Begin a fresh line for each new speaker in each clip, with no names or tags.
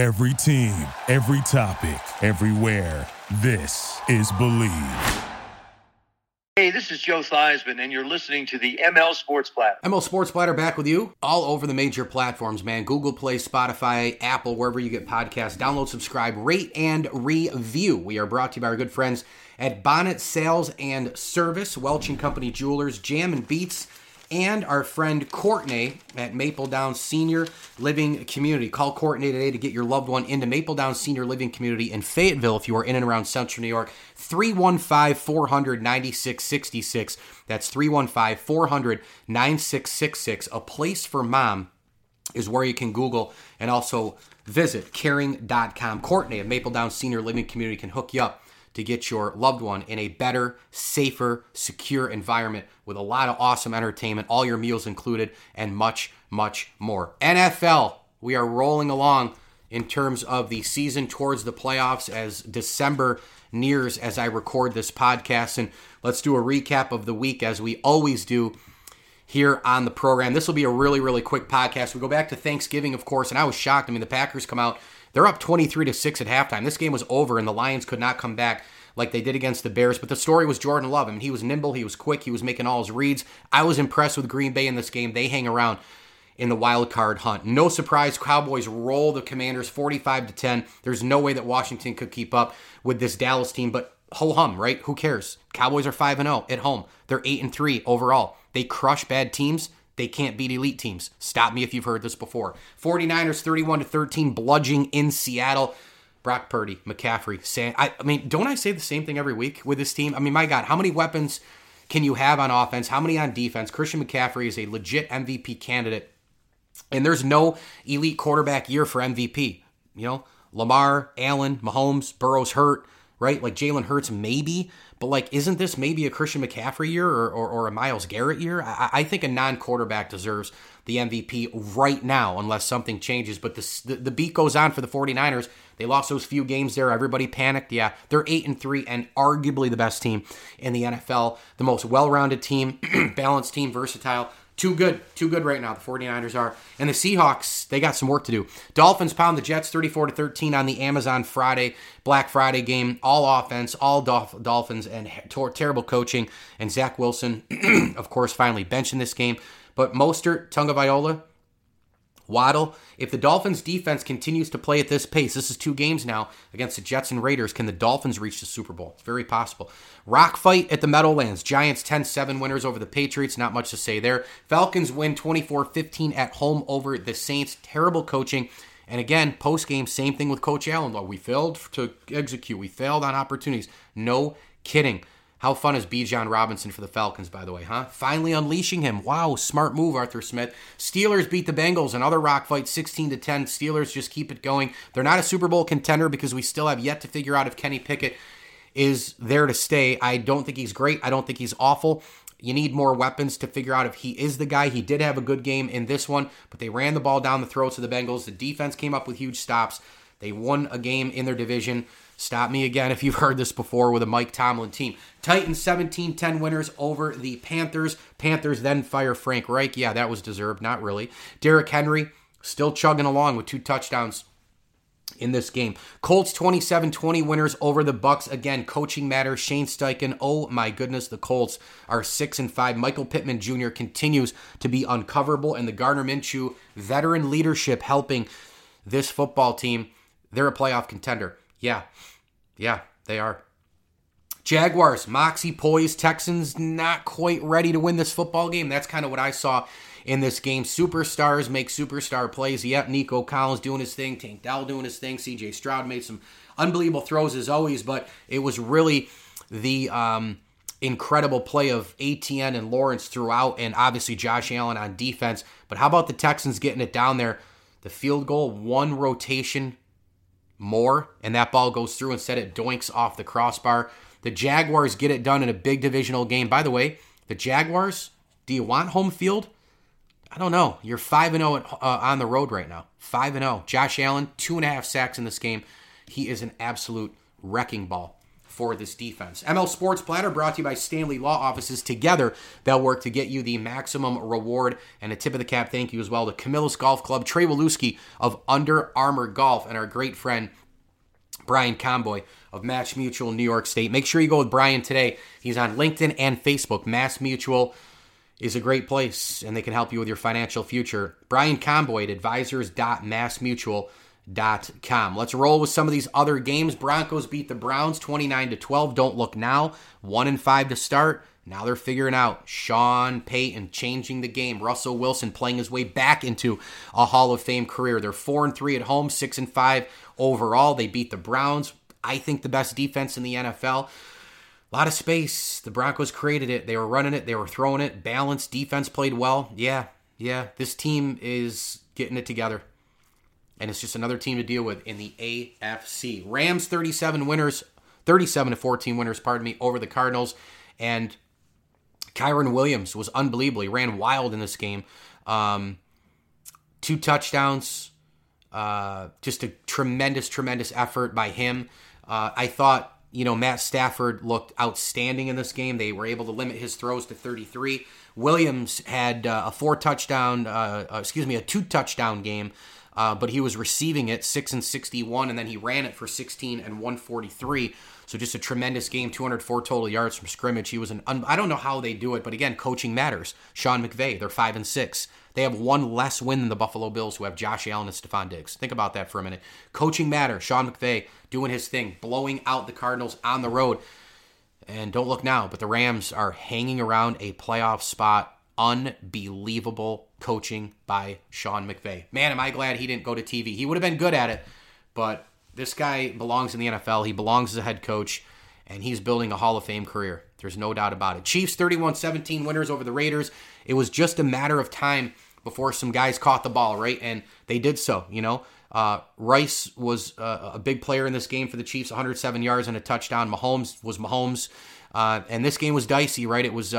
Every team, every topic, everywhere. This is Blue Wire.
Hey, this is Joe Theismann, and you're listening to the ML Sports Platter.
ML Sports Platter back with you all over the major platforms, man. Google Play, Spotify, Apple, wherever you get podcasts. Download, subscribe, rate, and review. We are brought to you by our good friends at Bonnet Sales and Service, Welch and Company Jewelers, Jam and Beats and our friend Courtney at Maple Downs Senior Living Community. Call Courtney today to get your loved one into Maple Downs Senior Living Community in Fayetteville if you are in and around Central New York. 315 400 9666. That's 315 400 9666. A place for mom is where you can Google and also visit caring.com. Courtney at Maple Downs Senior Living Community can hook you up to get your loved one in a better, safer, secure environment with a lot of awesome entertainment, all your meals included, and much, much more. NFL, we are rolling along in terms of the season towards the playoffs as December nears as I record this podcast. And let's do a recap of the week as we always do here on the program. This will be a really, really quick podcast. We go back to Thanksgiving, of course, and I was shocked. I mean, the Packers come out they're up 23 to 6 at halftime. This game was over and the Lions could not come back like they did against the Bears. But the story was Jordan Love. I mean, he was nimble, he was quick, he was making all his reads. I was impressed with Green Bay in this game. They hang around in the wild card hunt. No surprise, Cowboys roll the Commanders 45 to 10. There's no way that Washington could keep up with this Dallas team, but ho hum, right? Who cares? Cowboys are 5 and 0 at home. They're 8 and 3 overall. They crush bad teams. They can't beat elite teams. Stop me if you've heard this before. 49ers 31 to 13 bludging in Seattle. Brock Purdy, McCaffrey, Sam. I, I mean, don't I say the same thing every week with this team? I mean, my God, how many weapons can you have on offense? How many on defense? Christian McCaffrey is a legit MVP candidate. And there's no elite quarterback year for MVP. You know, Lamar, Allen, Mahomes, Burrow's hurt, right? Like Jalen Hurts, maybe. But like, isn't this maybe a Christian McCaffrey year or, or, or a Myles Garrett year? I, I think a non-quarterback deserves the MVP right now, unless something changes. But the, the, the beat goes on for the 49ers. They lost those few games there. Everybody panicked. Yeah, they're eight and three, and arguably the best team in the NFL, the most well-rounded team, balanced team, versatile. Too good. Too good right now. The 49ers are. And the Seahawks, they got some work to do. Dolphins pound the Jets 34 to 13 on the Amazon Friday, Black Friday game. All offense, all Dolph- Dolphins, and ter- terrible coaching. And Zach Wilson, of course, finally benching this game. But Mostert, Tagovailoa, Waddle, if the Dolphins defense continues to play at this pace, this is two games now against the Jets and Raiders, can the Dolphins reach the Super Bowl? It's very possible. Rock fight at the Meadowlands. Giants 10 7 winners over the Patriots. Not much to say there. Falcons win 24 15 at home over the Saints. Terrible coaching. And again, post game, same thing with Coach Allen. We failed to execute, we failed on opportunities. No kidding. How fun is Bijan Robinson for the Falcons, by the way, huh? Finally unleashing him. Wow, smart move, Arthur Smith. Steelers beat the Bengals. Another rock fight, 16 to 10. Steelers just keep it going. They're not a Super Bowl contender because we still have yet to figure out if Kenny Pickett is there to stay. I don't think he's great. I don't think he's awful. You need more weapons to figure out if he is the guy. He did have a good game in this one, but they ran the ball down the throats of the Bengals. The defense came up with huge stops. They won a game in their division. Stop me again if you've heard this before with a Mike Tomlin team. Titans 17 10 winners over the Panthers. Panthers then fire Frank Reich. Yeah, that was deserved. Not really. Derrick Henry still chugging along with two touchdowns in this game. Colts 27-20 winners over the Bucs. Again, coaching matter. Shane Steichen. Oh my goodness, the Colts are 6 and 5. Michael Pittman Jr. continues to be uncoverable and the Gardner Minshew veteran leadership helping this football team. They're a playoff contender. Yeah. Yeah, they are. Jaguars, Moxie poised. Texans not quite ready to win this football game. That's kind of what I saw in this game. Superstars make superstar plays. Yep, Nico Collins doing his thing, Tank Dell doing his thing. CJ Stroud made some unbelievable throws as always, but it was really the um, incredible play of Etienne and Lawrence throughout, and obviously Josh Allen on defense. But how about the Texans getting it down there? The field goal, one rotation more, and that ball goes through. Instead, it doinks off the crossbar. The Jaguars get it done in a big divisional game. By the way, the Jaguars, do you want home field? I don't know. You're 5 0 uh, on the road right now. 5 0. Josh Allen, two and a half sacks in this game. He is an absolute wrecking ball for this defense. ML Sports Platter brought to you by Stanley Law Offices. Together, they'll work to get you the maximum reward. And a tip of the cap thank you as well to Camillus Golf Club, Trey Waluski of Under Armour Golf, and our great friend Brian Comboy of Mass Mutual New York State. Make sure you go with Brian today. He's on LinkedIn and Facebook. Mass Mutual is a great place and they can help you with your financial future. Brian Comboy at advisors.massmutual.com. Let's roll with some of these other games. Broncos beat the Browns 29 to 12. Don't look now. 1 and 5 to start. Now they're figuring out Sean Payton changing the game. Russell Wilson playing his way back into a Hall of Fame career. They're 4 and 3 at home, 6 and 5 overall. They beat the Browns. I think the best defense in the NFL. A lot of space. The Broncos created it. They were running it. They were throwing it. Balanced defense played well. Yeah, yeah. This team is getting it together. And it's just another team to deal with in the AFC. Rams 37 winners, 37 to 14 winners, pardon me, over the Cardinals. And Kyren Williams was unbelievable. He ran wild in this game. Um, two touchdowns. Uh, just a tremendous, tremendous effort by him. Uh, I thought you know, Matt Stafford looked outstanding in this game. They were able to limit his throws to 33. Williams had uh, a four touchdown, uh, uh, excuse me, a two touchdown game, uh, but he was receiving it six and 61, and then he ran it for 16 and 143. So just a tremendous game, 204 total yards from scrimmage. He was an, un- I don't know how they do it, but again, coaching matters. Sean McVay, they're five and six. They have one less win than the Buffalo Bills, who have Josh Allen and Stefon Diggs. Think about that for a minute. Coaching matter. Sean McVay doing his thing, blowing out the Cardinals on the road. And don't look now, but the Rams are hanging around a playoff spot. Unbelievable coaching by Sean McVay. Man, am I glad he didn't go to TV. He would have been good at it, but this guy belongs in the NFL. He belongs as a head coach, and he's building a Hall of Fame career. There's no doubt about it. Chiefs 31 17 winners over the Raiders. It was just a matter of time before some guys caught the ball, right? And they did so, you know. Uh, Rice was uh, a big player in this game for the Chiefs, 107 yards and a touchdown. Mahomes was Mahomes. Uh, and this game was dicey, right? It was,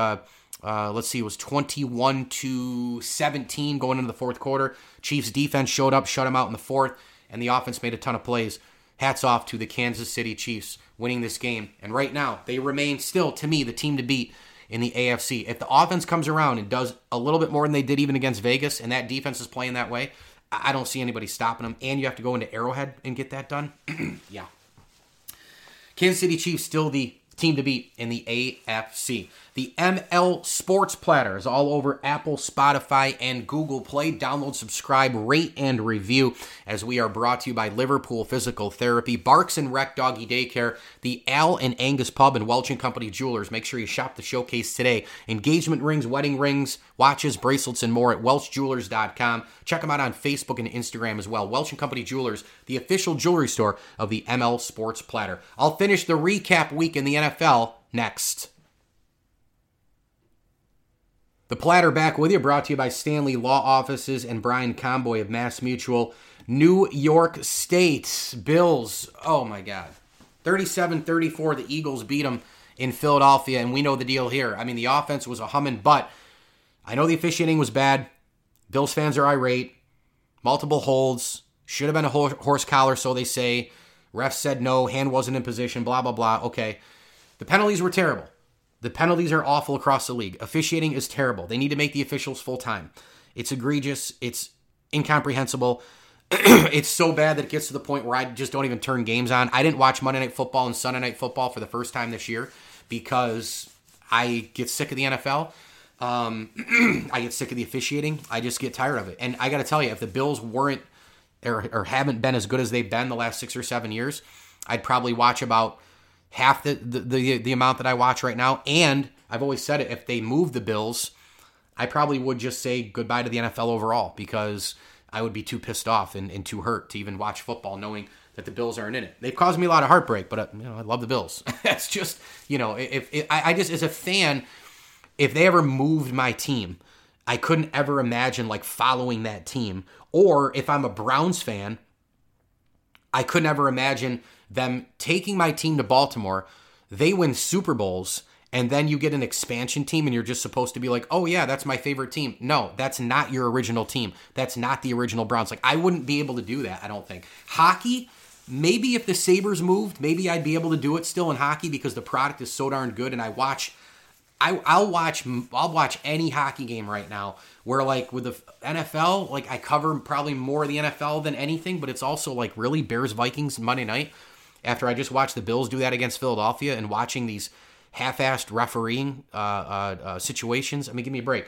uh, let's see, it was 21 to 17 going into the fourth quarter. Chiefs defense showed up, shut them out in the fourth, and the offense made a ton of plays. Hats off to the Kansas City Chiefs winning this game. And right now, they remain still, to me, the team to beat in the AFC. If the offense comes around and does a little bit more than they did even against Vegas, and that defense is playing that way, I don't see anybody stopping them. And you have to go into Arrowhead and get that done. yeah. Kansas City Chiefs still the team to beat in the AFC. The ML Sports Platter is all over Apple, Spotify, and Google Play. Download, subscribe, rate, and review as we are brought to you by Liverpool Physical Therapy, Barks and Rec Doggy Daycare, the Al and Angus Pub, and Welch and Company Jewelers. Make sure you shop the showcase today. Engagement rings, wedding rings, watches, bracelets, and more at welchjewelers.com. Check them out on Facebook and Instagram as well. Welch and Company Jewelers, the official jewelry store of the ML Sports Platter. I'll finish the recap week in the NFL next. The Platter back with you, brought to you by Stanley Law Offices and Brian Comboy of Mass Mutual. New York State Bills. Oh my God. 37 34. The Eagles beat them in Philadelphia, and we know the deal here. I mean, the offense was a humming, but I know the officiating was bad. Bills fans are irate. Multiple holds. Should have been a horse collar, so they say. Ref said no. Hand wasn't in position. Blah, blah, blah. Okay. The penalties were terrible. The penalties are awful across the league. Officiating is terrible. They need to make the officials full time. It's egregious. It's incomprehensible. it's so bad that it gets to the point where I just don't even turn games on. I didn't watch Monday Night Football and Sunday Night Football for the first time this year because I get sick of the NFL. Um, I get sick of the officiating. I just get tired of it. And I got to tell you, if the Bills weren't or, or haven't been as good as they've been the last six or seven years, I'd probably watch about half the, the, the, the amount that I watch right now. And I've always said it, if they move the Bills, I probably would just say goodbye to the NFL overall because I would be too pissed off and, and too hurt to even watch football knowing that the Bills aren't in it. They've caused me a lot of heartbreak, but uh, you know I love the Bills. That's just you know if, if I, I just as a fan, if they ever moved my team, I couldn't ever imagine like following that team. Or if I'm a Browns fan, I could never imagine them taking my team to Baltimore. They win Super Bowls, and then you get an expansion team, and you're just supposed to be like, oh, yeah, that's my favorite team. No, that's not your original team. That's not the original Browns. Like, I wouldn't be able to do that, I don't think. Hockey, maybe if the Sabres moved, maybe I'd be able to do it still in hockey because the product is so darn good and I watch I, I'll watch I'll watch any hockey game right now where like with the NFL like I cover probably more the NFL than anything but it's also like really Bears Vikings Monday night after I just watched the Bills do that against Philadelphia and watching these half-assed refereeing uh, uh, uh, situations I mean give me a break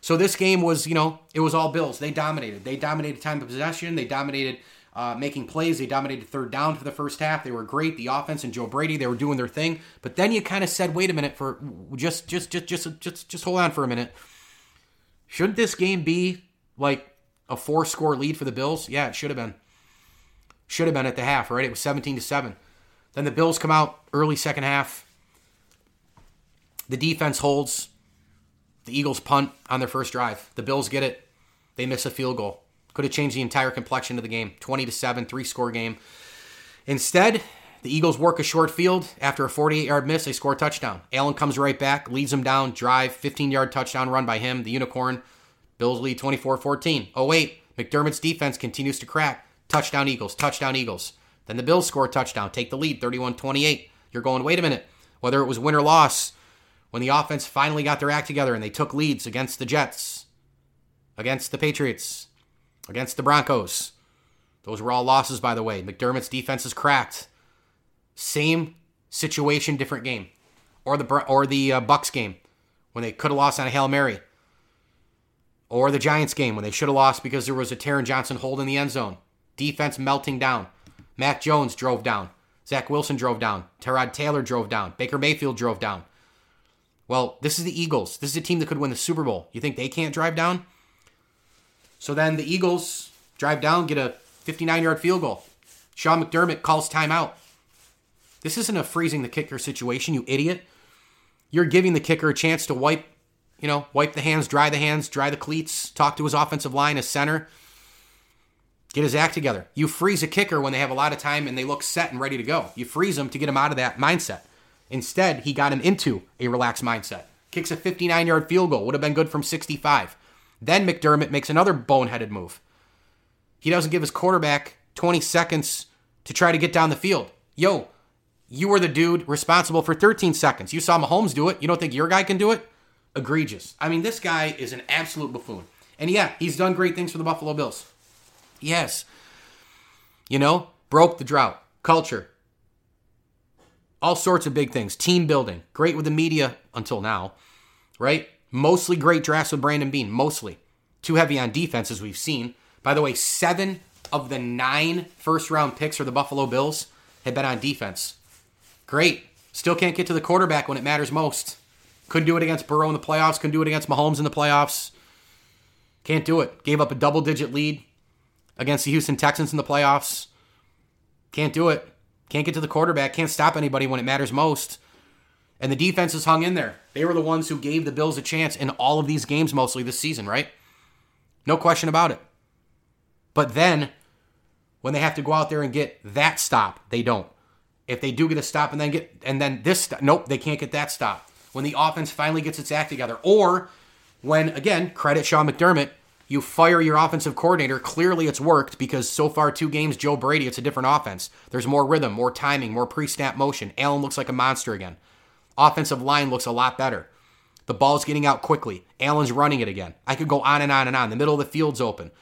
so this game was you know it was all Bills they dominated they dominated time of possession they dominated uh, making plays. They dominated third down for the first half. They were great. The offense and Joe Brady, they were doing their thing. But then you kind of said, "Wait a minute, for just, just, just, just, just, just hold on for a minute. Shouldn't this game be like a four-score lead for the Bills? Yeah, it should have been. Should have been at the half, right? It was 17 to seven. Then the Bills come out early second half. The defense holds. The Eagles punt on their first drive. The Bills get it. They miss a field goal. Could have changed the entire complexion of the game. 20 to 7, three score game. Instead, the Eagles work a short field. After a 48 yard miss, they score a touchdown. Allen comes right back, leads them down, drive, 15 yard touchdown run by him, the unicorn. Bills lead 24 14. Oh, wait. McDermott's defense continues to crack. Touchdown Eagles, touchdown Eagles. Then the Bills score a touchdown, take the lead 31 28. You're going, wait a minute. Whether it was win or loss, when the offense finally got their act together and they took leads against the Jets, against the Patriots, against the Broncos. Those were all losses, by the way. McDermott's defense is cracked. Same situation, different game. Or the or the uh, Bucs game when they could have lost on a hail mary. Or the Giants game when they should have lost because there was a Taron Johnson hold in the end zone. Defense melting down. Mac Jones drove down. Zach Wilson drove down. Tyrod Taylor drove down. Baker Mayfield drove down. Well, this is the Eagles. This is a team that could win the Super Bowl. You think they can't drive down? So then the Eagles drive down, get a 59 yard field goal. Sean McDermott calls timeout. This isn't a freezing the kicker situation, you idiot. You're giving the kicker a chance to wipe, you know, wipe the hands, dry the hands, dry the cleats, talk to his offensive line, his center, get his act together. You freeze a kicker when they have a lot of time and they look set and ready to go. You freeze them to get him out of that mindset. Instead, he got him into a relaxed mindset. Kicks a 59 yard field goal, would have been good from 65. Then McDermott makes another boneheaded move. He doesn't give his quarterback 20 seconds to try to get down the field. Yo, you were the dude responsible for 13 seconds. You saw Mahomes do it. You don't think your guy can do it? Egregious. I mean, this guy is an absolute buffoon. And yeah, he's done great things for the Buffalo Bills. Yes. You know, broke the drought, culture, all sorts of big things, team building, great with the media until now, right? Mostly great drafts with Brandon Beane, mostly. Too heavy on defense, as we've seen. By the way, seven of the nine first round picks for the Buffalo Bills have been on defense. Great. Still can't get to the quarterback when it matters most. Couldn't do it against Burrow in the playoffs, couldn't do it against Mahomes in the playoffs. Can't do it. Gave up a double digit lead against the Houston Texans in the playoffs. Can't do it. Can't get to the quarterback. Can't stop anybody when it matters most. And the defense has hung in there. They were the ones who gave the Bills a chance in all of these games mostly this season, right? No question about it. But then, when they have to go out there and get that stop, they don't. If they do get a stop and then get and then this nope, they can't get that stop. When the offense finally gets its act together, or when again, credit Sean McDermott, you fire your offensive coordinator. Clearly, it's worked because so far two games, Joe Brady, it's a different offense. There's more rhythm, more timing, more pre-snap motion. Allen looks like a monster again. Offensive line looks a lot better. The ball's getting out quickly. Allen's running it again. I could go on and on and on. The middle of the field's open.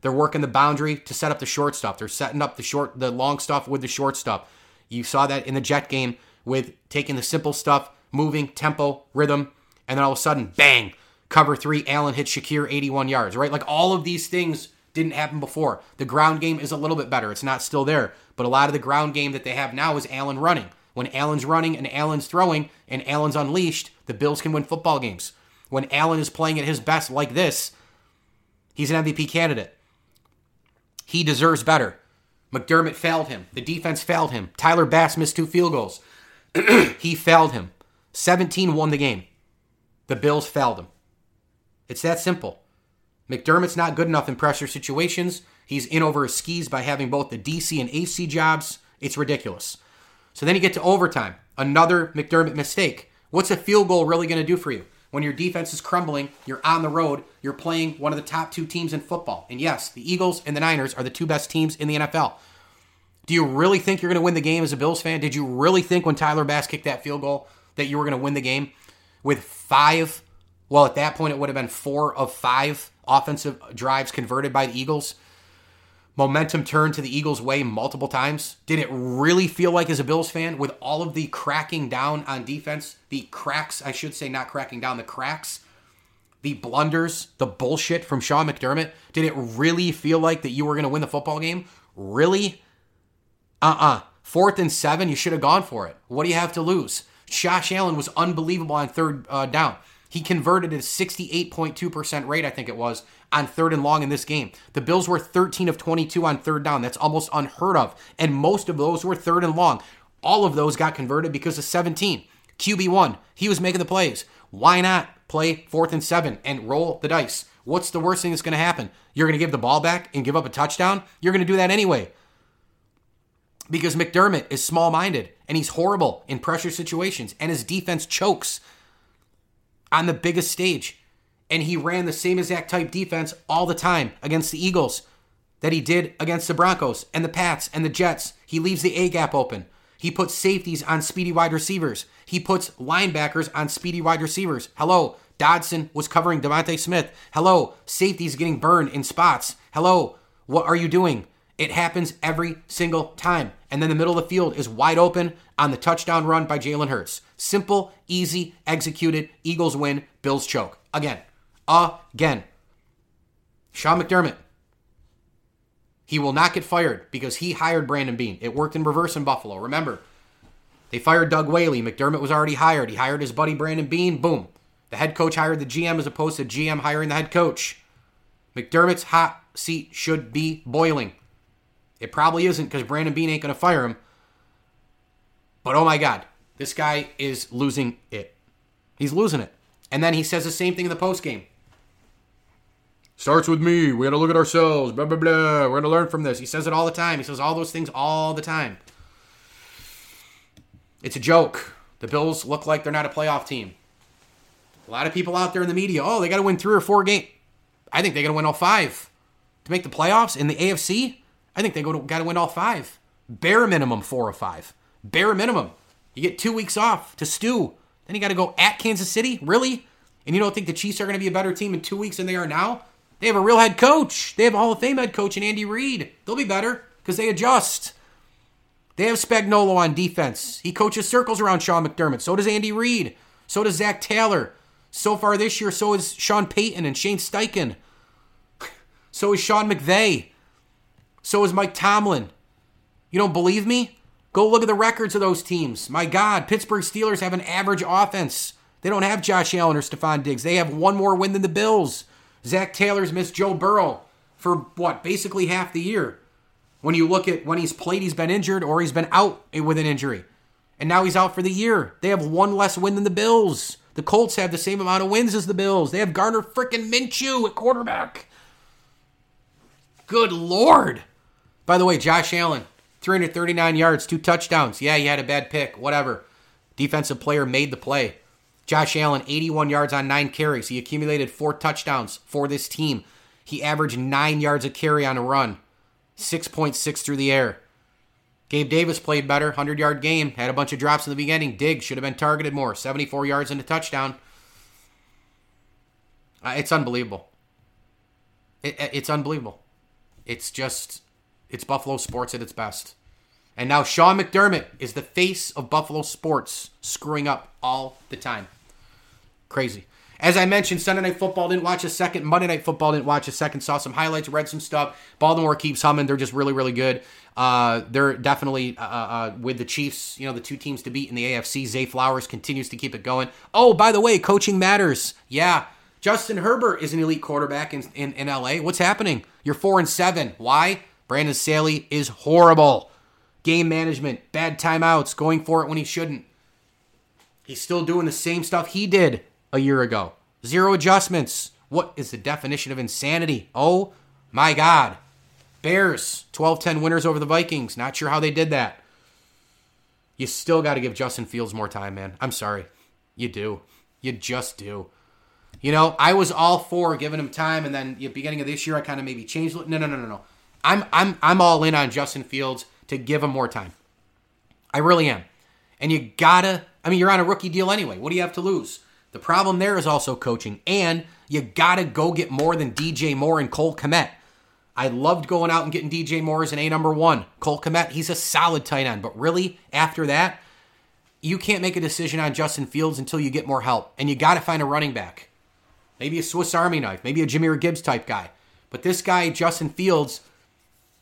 They're working the boundary to set up the short stuff. They're setting up the short, the long stuff with the short stuff. You saw that in the Jet game with taking the simple stuff, moving, tempo, rhythm, and then all of a sudden, bang, cover three, Allen hits Shakir 81 yards, right? Like all of these things didn't happen before. The ground game is a little bit better. It's not still there, but a lot of the ground game that they have now is Allen running. When Allen's running and Allen's throwing and Allen's unleashed, the Bills can win football games. When Allen is playing at his best like this, he's an MVP candidate. He deserves better. McDermott failed him. The defense failed him. Tyler Bass missed two field goals. he failed him. 17 won the game. The Bills failed him. It's that simple. McDermott's not good enough in pressure situations. He's in over his skis by having both the DC and AC jobs. It's ridiculous. So then you get to overtime. Another McDermott mistake. What's a field goal really going to do for you? When your defense is crumbling, you're on the road, you're playing one of the top two teams in football. And yes, the Eagles and the Niners are the two best teams in the NFL. Do you really think you're going to win the game as a Bills fan? Did you really think when Tyler Bass kicked that field goal that you were going to win the game with five? Well, at that point, it would have been four of five offensive drives converted by the Eagles. Momentum turned to the Eagles' way multiple times. Did it really feel like, as a Bills fan, with all of the cracking down on defense, the cracks, I should say, not cracking down, the cracks, the blunders, the bullshit from Sean McDermott, did it really feel like that you were going to win the football game? Really? Uh uh-uh. uh Fourth and seven, you should have gone for it. What do you have to lose? Josh Allen was unbelievable on third uh, down. He converted at 68.2% rate, I think it was, on third and long in this game. The Bills were 13 of 22 on third down. That's almost unheard of. And most of those were third and long. All of those got converted because of 17. QB1, he was making the plays. Why not play fourth and seven and roll the dice? What's the worst thing that's going to happen? You're going to give the ball back and give up a touchdown? You're going to do that anyway because McDermott is small minded and he's horrible in pressure situations and his defense chokes on the biggest stage. And he ran the same exact type defense all the time against the Eagles that he did against the Broncos and the Pats and the Jets. He leaves the A gap open. He puts safeties on speedy wide receivers. He puts linebackers on speedy wide receivers. Hello, Dodson was covering DeVonta Smith. Hello, safeties getting burned in spots. Hello, what are you doing? It happens every single time. And then the middle of the field is wide open on the touchdown run by Jalen Hurts. Simple, easy, executed. Eagles win, Bills choke. Again. Again. Sean McDermott. He will not get fired because he hired Brandon Beane. It worked in reverse in Buffalo. Remember, they fired Doug Whaley. McDermott was already hired. He hired his buddy Brandon Beane. Boom. The head coach hired the GM as opposed to GM hiring the head coach. McDermott's hot seat should be boiling. It probably isn't because Brandon Beane ain't going to fire him. But oh my God, this guy is losing it. He's losing it. And then he says the same thing in the post game. Starts with me. We got to look at ourselves. Blah, blah, blah. We're going to learn from this. He says it all the time. He says all those things all the time. It's a joke. The Bills look like they're not a playoff team. A lot of people out there in the media, oh, they got to win three or four games. I think they got to win all five to make the playoffs in the AFC. I think they go to, got to win all five. Bare minimum four or five. Bare minimum. You get two weeks off to stew. Then you got to go at Kansas City? Really? And you don't think the Chiefs are going to be a better team in two weeks than they are now? They have a real head coach. They have a Hall of Fame head coach in Andy Reid. They'll be better because they adjust. They have Spagnuolo on defense. He coaches circles around Sean McDermott. So does Andy Reid. So does Zac Taylor. So far this year, so is Sean Payton and Shane Steichen. So is Sean McVay. So is Mike Tomlin. You don't believe me? Go look at the records of those teams. My God, Pittsburgh Steelers have an average offense. They don't have Josh Allen or Stefon Diggs. They have one more win than the Bills. Zac Taylor's missed Joe Burrow for what, basically half the year. When you look at when he's played, he's been injured or he's been out with an injury. And now he's out for the year. They have one less win than the Bills. The Colts have the same amount of wins as the Bills. They have Gardner frickin' Minshew at quarterback. Good Lord. By the way, Josh Allen, 339 yards, two touchdowns. Yeah, he had a bad pick, whatever. Defensive player made the play. Josh Allen, 81 yards on nine carries. He accumulated four touchdowns for this team. He averaged nine yards a carry on a run, 6.6 through the air. Gabe Davis played better, 100 yard game, had a bunch of drops in the beginning. Diggs should have been targeted more, 74 yards and a touchdown. Uh, it's unbelievable. It, it's unbelievable. It's just it's Buffalo sports at its best. And now Sean McDermott is the face of Buffalo sports, screwing up all the time. Crazy. As I mentioned, Sunday Night Football didn't watch a second. Monday Night Football didn't watch a second. Saw some highlights, read some stuff. Baltimore keeps humming. They're just really, really good. Uh, they're definitely uh, uh, with the Chiefs, you know, the two teams to beat in the AFC. Zay Flowers continues to keep it going. Oh, by the way, coaching matters. Yeah. Justin Herbert is an elite quarterback in, in, in LA. What's happening? You're four and seven. Why? Brandon Staley is horrible. Game management, bad timeouts, going for it when he shouldn't. He's still doing the same stuff he did a year ago. Zero adjustments. What is the definition of insanity? Oh my God. Bears, 12 10 winners over the Vikings. Not sure how they did that. You still got to give Justin Fields more time, man. I'm sorry. You do. You just do. You know, I was all for giving him time, and then the beginning of this year, I kind of maybe changed. No, no, no, no, no. I'm I'm I'm all in on Justin Fields to give him more time. I really am. And you gotta, I mean, you're on a rookie deal anyway. What do you have to lose? The problem there is also coaching, and you gotta go get more than DJ Moore and Cole Kmet. I loved going out and getting DJ Moore as an A number one. Cole Kmet, he's a solid tight end, but really, after that, you can't make a decision on Justin Fields until you get more help, and you gotta find a running back. Maybe a Swiss Army knife, maybe a Jahmyr Gibbs type guy. But this guy, Justin Fields,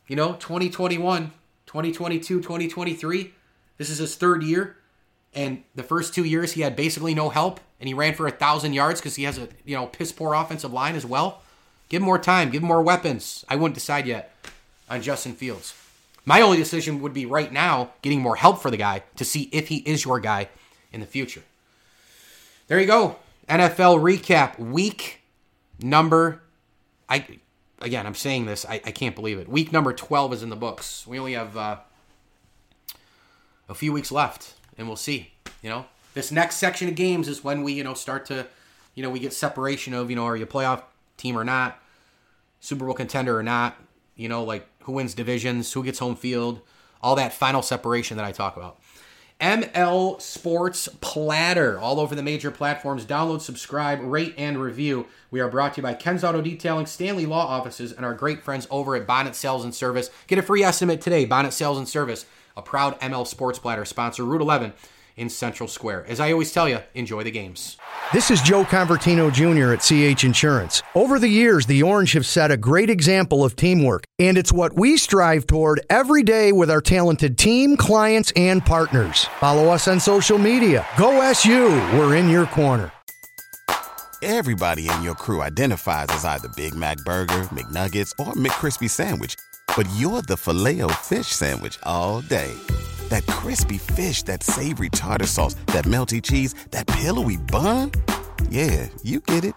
you know, 2021, 2022, 2023, this is his third year. And the first two years, he had basically no help, and he ran for a thousand yards because he has a you know piss poor offensive line as well. Give him more time, give him more weapons. I wouldn't decide yet on Justin Fields. My only decision would be right now getting more help for the guy to see if he is your guy in the future. There you go. NFL recap week number I again I'm saying this I, I can't believe it. Week number 12 is in the books. We only have uh, a few weeks left and we'll see, you know. This next section of games is when we, you know, start to, you know, we get separation of, you know, are you a playoff team or not, Super Bowl contender or not, you know, like who wins divisions, who gets home field, all that final separation that I talk about. ML Sports Platter, all over the major platforms. Download, subscribe, rate, and review. We are brought to you by Ken's Auto Detailing, Stanley Law Offices, and our great friends over at Bonnet Sales and Service. Get a free estimate today. Bonnet Sales and Service, a proud ML Sports Platter sponsor, Route 11 in Central Square. As I always tell you, enjoy the games.
This is Joe Convertino Jr. at CH Insurance. Over the years, the Orange have set a great example of teamwork, and it's what we strive toward every day with our talented team, clients, and partners. Follow us on social media. Go SU, we're in your corner.
Everybody in your crew identifies as either Big Mac Burger, McNuggets, or McCrispy Sandwich, but you're the filet fish Sandwich all day that crispy fish, that savory tartar sauce, that melty cheese, that pillowy bun. Yeah, you get it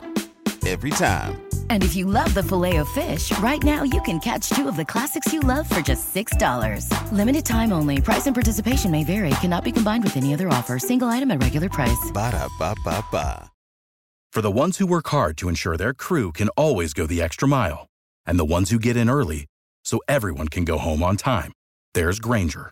every time.
And if you love the filet of fish, right now you can catch two of the classics you love for just $6. Limited time only. Price and participation may vary. Cannot be combined with any other offer. Single item at regular price.
Ba da ba ba ba.
For the ones who work hard to ensure their crew can always go the extra mile, and the ones who get in early so everyone can go home on time, there's Grainger